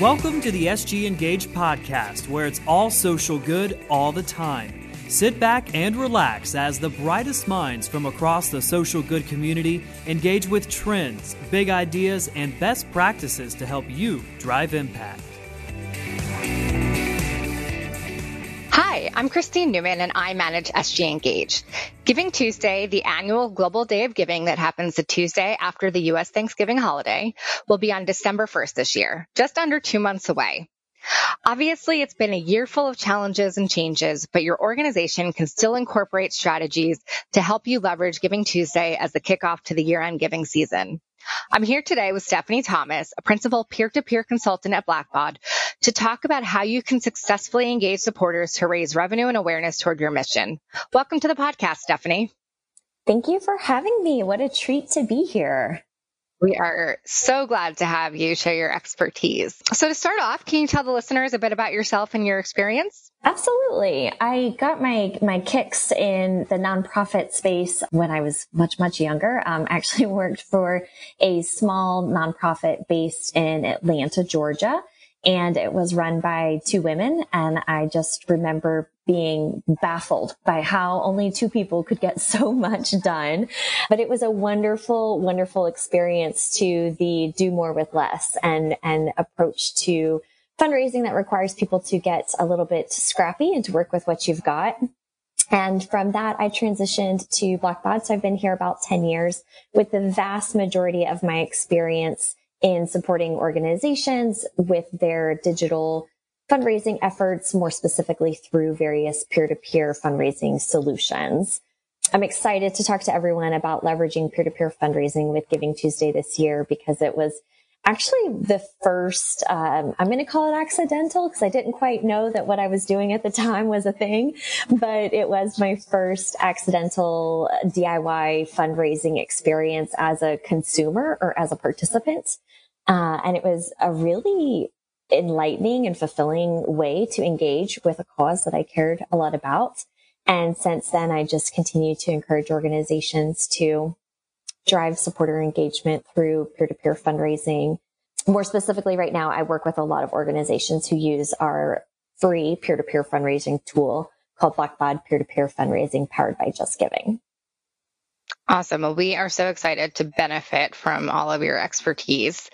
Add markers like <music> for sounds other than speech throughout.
Welcome to the SG Engage podcast, where it's all social good all the time. Sit back and relax as the brightest minds from across the social good community engage with trends, big ideas, and best practices to help you drive impact. Hi, I'm Christine Newman and I manage SG Engage. Giving Tuesday, the annual global day of giving that happens the Tuesday after the US Thanksgiving holiday, will be on December 1st this year, just under two months away. Obviously, it's been a year full of challenges and changes, but your organization can still incorporate strategies to help you leverage Giving Tuesday as the kickoff to the year end giving season. I'm here today with Stephanie Thomas, a principal peer to peer consultant at Blackbaud, to talk about how you can successfully engage supporters to raise revenue and awareness toward your mission. Welcome to the podcast, Stephanie. Thank you for having me. What a treat to be here. We are so glad to have you share your expertise. So, to start off, can you tell the listeners a bit about yourself and your experience? Absolutely. I got my, my kicks in the nonprofit space when I was much, much younger. Um, actually <laughs> worked for a small nonprofit based in Atlanta, Georgia and it was run by two women. And I just remember being baffled by how only two people could get <laughs> so much done. But it was a wonderful, wonderful experience to the do more with less and, and approach to fundraising that requires people to get a little bit scrappy and to work with what you've got. And from that, I transitioned to Blackbaud. So I've been here about 10 years with the vast majority of my experience in supporting organizations with their digital fundraising efforts, more specifically through various peer-to-peer fundraising solutions. I'm excited to talk to everyone about leveraging peer-to-peer fundraising with Giving Tuesday this year because it was actually the first, um, I'm going to call it accidental because I didn't quite know that what I was doing at the time was a thing, but it was my first accidental DIY fundraising experience as a consumer or as a participant. Uh, and it was a really enlightening and fulfilling way to engage with a cause that I cared a lot about. And since then, I just continue to encourage organizations to drive supporter engagement through peer to peer fundraising. More specifically, right now, I work with a lot of organizations who use our free peer to peer fundraising tool called Blackbaud Peer to Peer Fundraising powered by Just Giving. Awesome. Well, we are so excited to benefit from all of your expertise.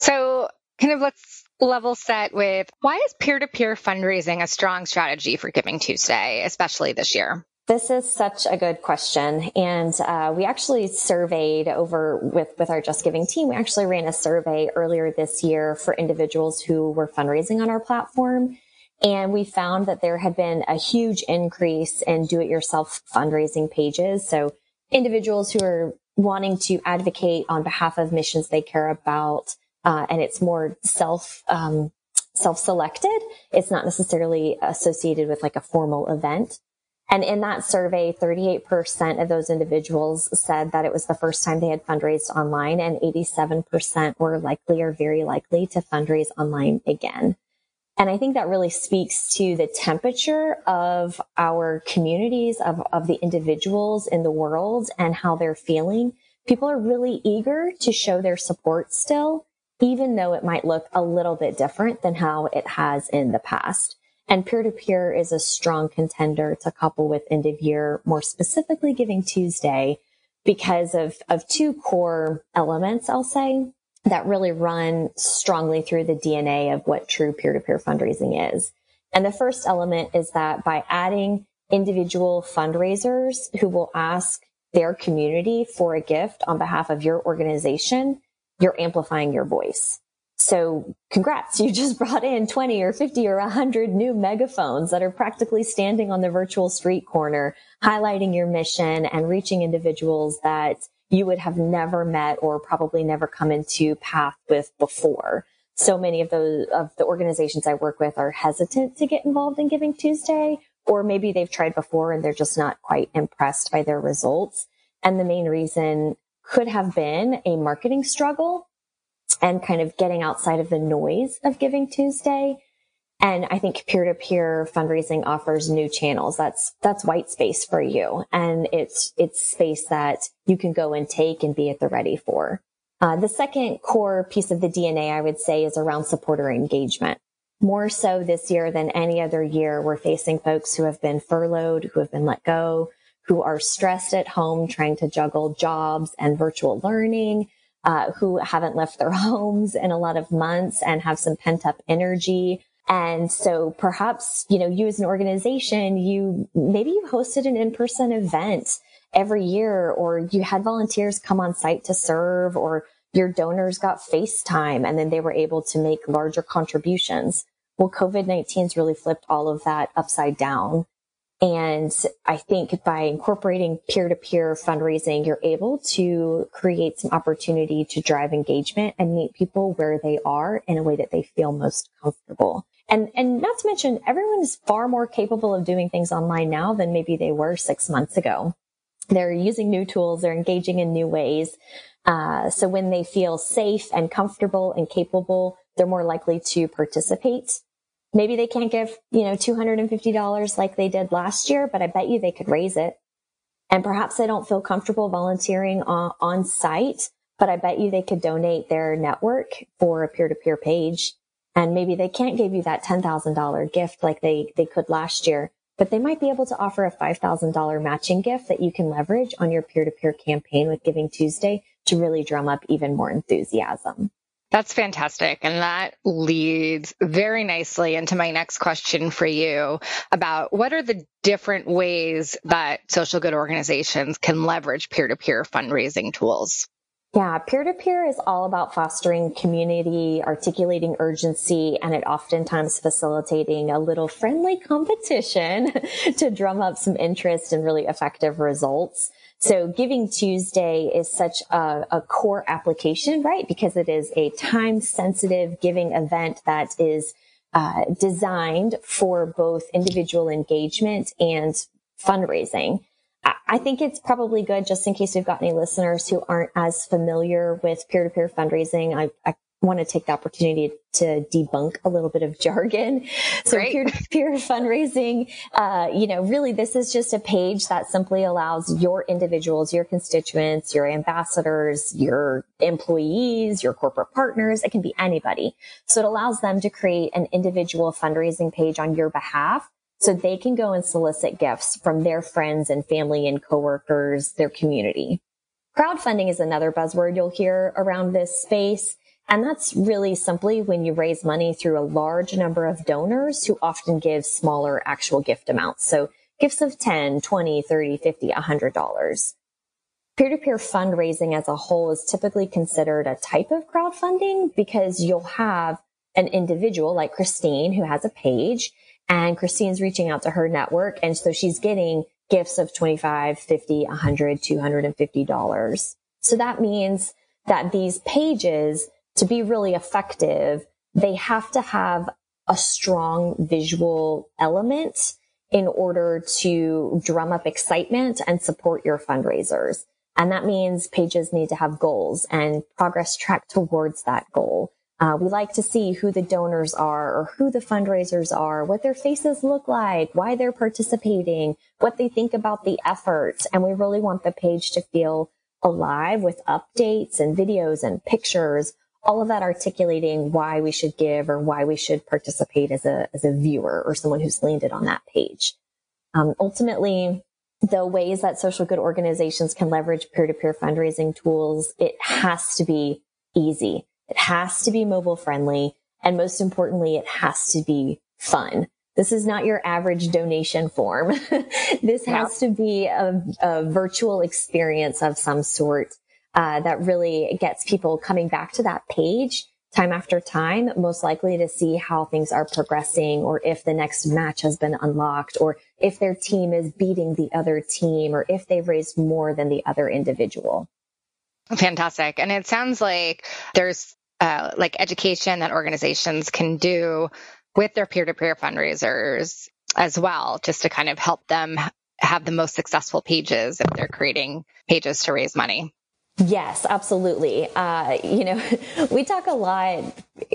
So, kind of let's level set with why is peer to peer fundraising a strong strategy for Giving Tuesday, especially this year? This is such a good question. And uh, we actually surveyed over with, with our Just Giving team. We actually ran a survey earlier this year for individuals who were fundraising on our platform. And we found that there had been a huge increase in do it yourself fundraising pages. So individuals who are wanting to advocate on behalf of missions they care about, uh, and it's more self um, self-selected. It's not necessarily associated with like a formal event. And in that survey, 38% of those individuals said that it was the first time they had fundraised online, and 87% were likely or very likely to fundraise online again. And I think that really speaks to the temperature of our communities, of, of the individuals in the world and how they're feeling. People are really eager to show their support still, even though it might look a little bit different than how it has in the past. And peer to peer is a strong contender to couple with end of year, more specifically Giving Tuesday because of, of two core elements, I'll say that really run strongly through the DNA of what true peer-to-peer fundraising is. And the first element is that by adding individual fundraisers who will ask their community for a gift on behalf of your organization, you're amplifying your voice. So congrats. <laughs> You just brought in 20 or 50 or 100 new megaphones that are practically standing on the virtual street corner, highlighting your mission and reaching individuals that you would have never met or probably never come into path with before. So many of those of the organizations I work with are hesitant to get involved in Giving Tuesday, or maybe they've tried before and they're just not quite impressed by their results. And the main reason could have been a marketing struggle and kind of getting outside of the noise of Giving Tuesday and I think peer to peer fundraising offers new channels. That's, that's white space for you. And it's, it's space that you can go and take and be at the ready for. Uh, the second core piece of the DNA, I would say, is around supporter engagement. More so this year than any other year, we're facing folks who have been furloughed, who have been let go, who are stressed at home trying to juggle jobs and virtual learning, uh, who haven't left their <laughs> homes in a lot of months and have some pent up energy. And so perhaps, you know, you as an organization, you maybe you hosted an in-person event every year or you had volunteers come on site to serve or your donors got FaceTime and then they were able to make larger contributions. Well, COVID-19 has really flipped all of that upside down. And I think by incorporating peer to peer fundraising, you're able to create some opportunity to drive engagement and meet people where they are in a way that they feel most comfortable. And, and not to mention, everyone is far more capable of doing things online now than maybe they were six months ago. They're using new tools. They're engaging in new ways. Uh, so when they feel safe and comfortable and capable, they're more likely to participate. Maybe they can't give, you know, $250 like they did last year, but I bet you they could raise it. And perhaps they don't feel comfortable volunteering on, on site, but I bet you they could donate their network for a peer to peer page. And maybe they can't give you that $10,000 gift like they, they could last year, but they might be able to offer a $5,000 matching gift that you can leverage on your peer to peer campaign with Giving Tuesday to really drum up even more enthusiasm. That's fantastic. And that leads very nicely into my next question for you about what are the different ways that social good organizations can leverage peer to peer fundraising tools? Yeah, peer to peer is all about fostering community, articulating urgency, and it oftentimes facilitating a little friendly competition <laughs> to drum up some interest and really effective results. So Giving Tuesday is such a, a core application, right? Because it is a time sensitive giving event that is uh, designed for both individual engagement and fundraising. I think it's probably good just in case we've got any listeners who aren't as familiar with peer to peer fundraising. I, I want to take the opportunity to debunk a little bit of <laughs> jargon. So peer to peer fundraising, uh, you know, really this is just a page that simply allows your individuals, your constituents, your ambassadors, your employees, your corporate partners. It can be anybody. So it allows them to create an individual fundraising page on your behalf. So they can go and solicit gifts from their friends and family and coworkers, their community. Crowdfunding is another buzzword you'll hear around this space. And that's really simply when you raise money through a large number of donors who often give smaller actual gift amounts. So gifts of 10, 20, 30, 50, $100. Peer-to-peer fundraising as a whole is typically considered a type of crowdfunding because you'll have an individual like Christine who has a page and Christine's reaching out to her network. And so she's getting gifts of 25, 50, 100, 250 dollars. So that means that these pages to be really effective, they have to have a strong visual element in order to drum up excitement and support your fundraisers. And that means pages need to have goals and progress track towards that goal. Uh, we like to see who the donors are or who the fundraisers are, what their faces look like, why they're participating, what they think about the effort. And we really want the page to feel alive with updates and videos and pictures all of that articulating why we should give or why we should participate as a, as a viewer or someone who's landed on that page. Um, ultimately, the ways that social good organizations can leverage peer-to-peer fundraising tools, it has to be easy. It has to be mobile friendly. And most importantly, it has to be fun. This is not your average donation form. <laughs> this has to be a, a virtual experience of some sort uh, that really gets people coming back to that page time after time, most likely to see how things are progressing or if the next match has been unlocked or if their team is beating the other team or if they've raised more than the other individual. Fantastic. And it sounds like there's uh, like education that organizations can do with their peer to peer fundraisers as well, just to kind of help them have the most successful pages if they're creating pages to raise money. Yes, absolutely. Uh, you know, <laughs> we talk a lot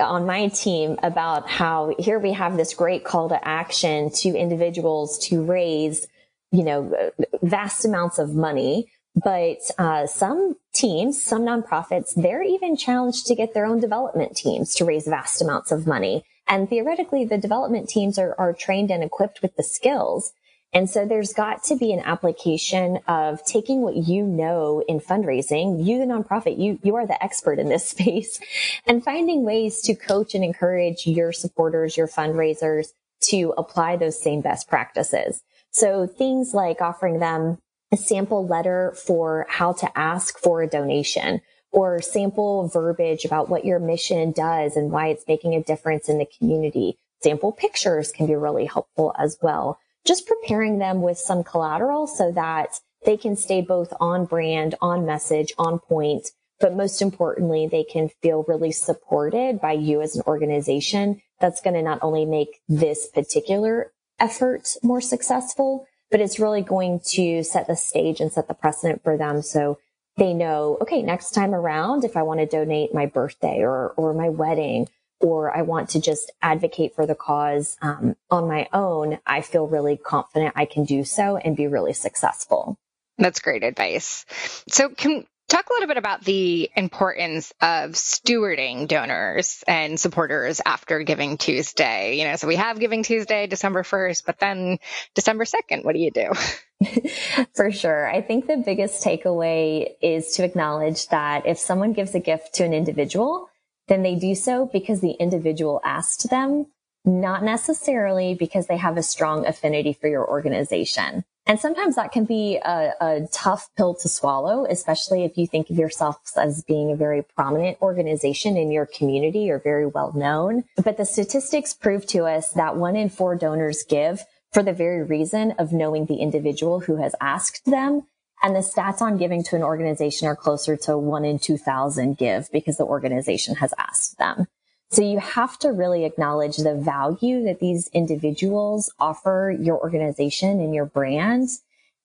on my team about how here we have this great call to action to individuals to raise, you know, vast amounts of money. But uh, some teams, some nonprofits, they're even challenged to get their own development teams to raise vast amounts of money. And theoretically, the development teams are, are trained and equipped with the skills. And so there's got to be an application of taking what you know in fundraising, you, the nonprofit, you, you are the expert in this <laughs> space and finding ways to coach and encourage your supporters, your fundraisers to apply those same best practices. So things like offering them a sample letter for how to ask for a donation or sample verbiage about what your mission does and why it's making a difference in the community. Sample pictures can be really helpful as well. Just preparing them with some collateral so that they can stay both on brand, on message, on point, but most importantly, they can feel really supported by you as an organization. That's going to not only make this particular effort more successful, but it's really going to set the stage and set the precedent for them. So they know, okay, next time around, if I want to donate my birthday or, or my wedding, or I want to just advocate for the cause um, on my own, I feel really confident I can do so and be really successful. That's great advice. So, can Talk a little bit about the importance of stewarding donors and supporters after Giving Tuesday. You know, so we have Giving Tuesday, December 1st, but then December 2nd, what do you do? <laughs> <laughs> For sure. I think the biggest takeaway is to acknowledge that if someone gives a gift to an individual, then they do so because the individual asked them, not necessarily because they have a strong affinity for your organization. And sometimes that can be a, a, tough pill to swallow, especially if you think of yourself as being a very prominent organization in your community or very well known. But the statistics prove to us that one in four donors give for the very reason of knowing the individual who has asked them. And the stats on giving to an organization are closer to one in 2000 give because the organization has asked them. So you have to really acknowledge the value that these individuals offer your organization and your brand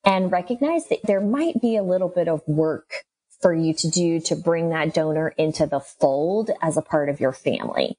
and recognize that there might be a little bit of work for you to do to bring that donor into the fold as a part of your family.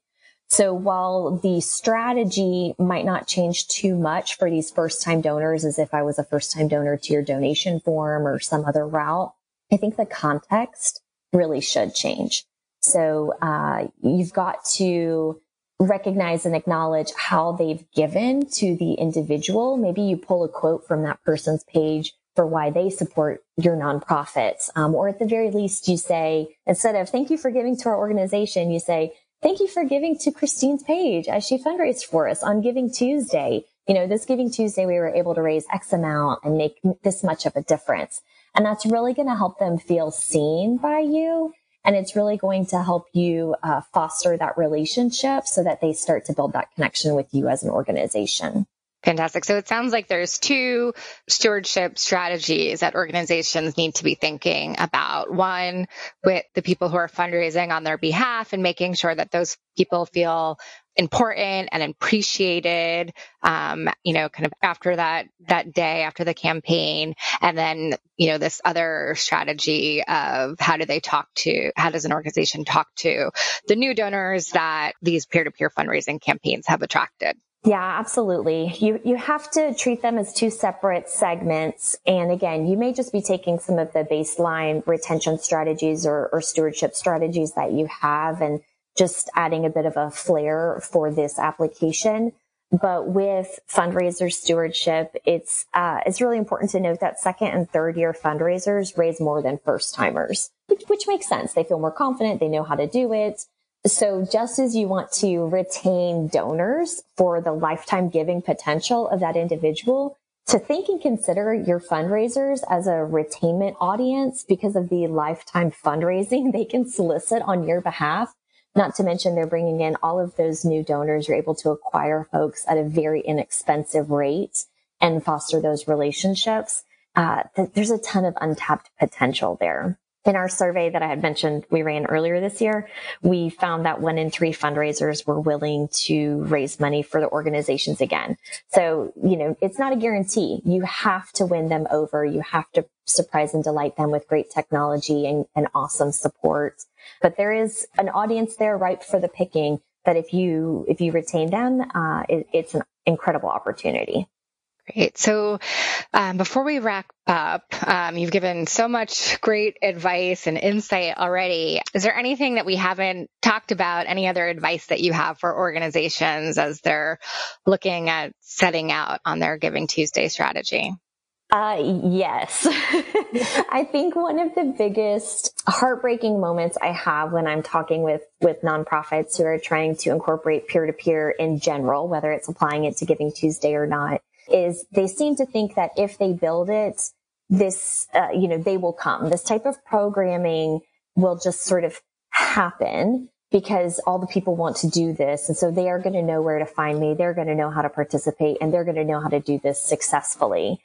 So while the strategy might not change too much for these first time donors as if I was a first time donor to your donation form or some other route, I think the context really should change. So uh, you've got to recognize and acknowledge how they've given to the individual. Maybe you pull a quote from that person's page for why they support your nonprofit. Um, or at the very least, you say, instead of thank you for giving to our organization, you say, thank you for giving to Christine's page as she fundraised for us on Giving Tuesday. You know, this Giving Tuesday, we were able to raise X amount and make this much of a difference. And that's really going to help them feel seen by you and it's really going to help you uh, foster that relationship so that they start to build that connection with you as an organization. Fantastic. So it sounds like there's two stewardship strategies that organizations need to be thinking about. One with the people who are fundraising on their behalf and making sure that those people feel important and appreciated um, you know kind of after that that day after the campaign and then you know this other strategy of how do they talk to how does an organization talk to the new donors that these peer-to-peer fundraising campaigns have attracted yeah, absolutely. You you have to treat them as two separate segments. And again, you may just be taking some of the baseline retention strategies or, or stewardship strategies that you have and just adding a bit of a flair for this application. But with fundraiser stewardship, it's uh, it's really important to note that second and third year fundraisers raise more than first timers, which, which makes sense. They feel more confident, they know how to do it. So just as you want to retain donors for the lifetime giving potential of that individual, to think and consider your fundraisers as a retainment audience because of the lifetime fundraising <laughs> they can solicit on your behalf not to mention they're bringing in all of those new donors. You're able to acquire folks at a very inexpensive rate and foster those relationships. Uh, th- there's a ton of untapped potential there. In our survey that I had mentioned we ran earlier this year, we found that one in three fundraisers were willing to raise money for the organizations again. So, you know, it's not a guarantee. You have to win them over. You have to surprise and delight them with great technology and, and awesome support. But there is an audience there ripe for the picking that if you, if you retain them, uh, it, it's an incredible opportunity. Great. So um, before we wrap up, um, you've given so much great advice and insight already. Is there anything that we haven't talked about? Any other advice that you have for organizations as they're looking at setting out on their Giving Tuesday strategy? Uh, yes. <laughs> I think one of the biggest heartbreaking moments I have when I'm talking with, with nonprofits who are trying to incorporate peer to peer in general, whether it's applying it to Giving Tuesday or not, is they seem to think that if they build it, this, uh, you know, they will come. This type of programming will just sort of happen because all the people want to do this. And so they are going to know where to find me. They're going to know how to participate and they're going to know how to do this successfully.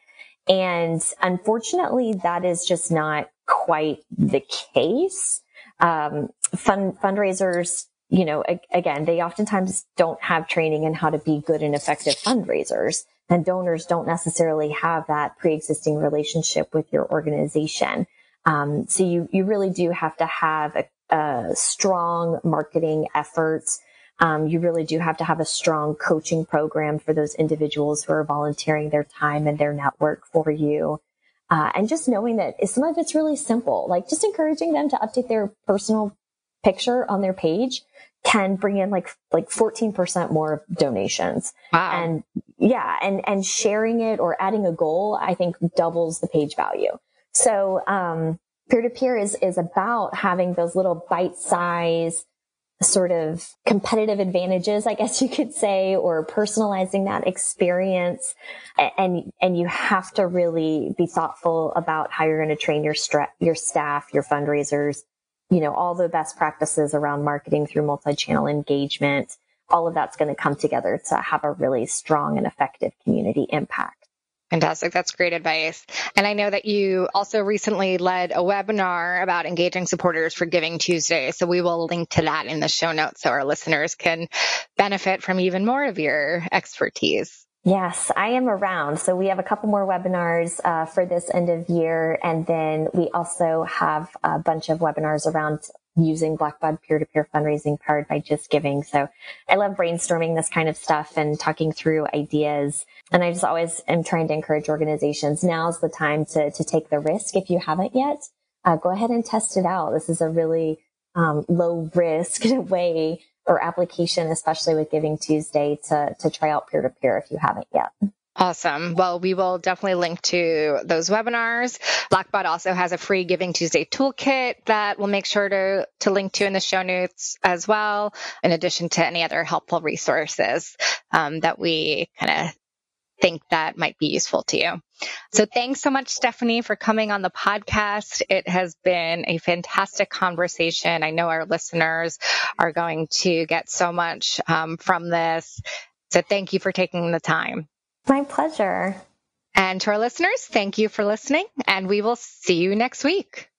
And unfortunately, that is just not quite the case. Um, fund, fundraisers you know, again, they oftentimes don't have training in how to be good and effective fundraisers and donors don't necessarily have that pre-existing relationship with your organization. Um, so you, you really do have to have a, a strong marketing efforts. Um, you really do have to have a strong coaching program for those individuals who are volunteering their time and their network for you. Uh, and just knowing that some of it's really simple, like just encouraging them to update their personal picture on their page can bring in like like 14% more donations. Wow. And yeah, and and sharing it or adding a goal, I think doubles the page value. So um peer to peer is is about having those little bite size sort of competitive advantages, I guess you could say, or personalizing that experience. And, and you have to really be thoughtful about how you're going to train your, stra- your staff, your fundraisers, you know, all the best practices around marketing through multi-channel engagement, all of that's going to come together to have a really strong and effective community impact. Fantastic. That's great advice. And I know that you also recently led a webinar about engaging supporters for Giving Tuesday. So we will link to that in the show notes so our listeners can benefit from even more of your expertise. Yes, I am around. So we have a couple more webinars uh, for this end of year. And then we also have a bunch of webinars around using Blackbaud peer-to-peer fundraising powered by Just Giving. So I love brainstorming this kind of stuff and talking through ideas. And I just always am trying to encourage organizations. Now's the time to, to take the risk. If you haven't yet, uh, go ahead and test it out. This is a really um, low risk <laughs> way or application, especially with Giving Tuesday to, to try out peer to peer if you haven't yet. Awesome. Well, we will definitely link to those webinars. Blackbaud also has a free Giving Tuesday toolkit that we'll make sure to, to link to in the show notes as well, in addition to any other helpful resources um, that we kind of think that might be useful to you. So thanks so much, Stephanie, for coming on the podcast. It has been a fantastic conversation. I know our listeners are going to get so much um, from this. So thank you for taking the time. My pleasure. And to our listeners, thank you for listening, and we will see you next week.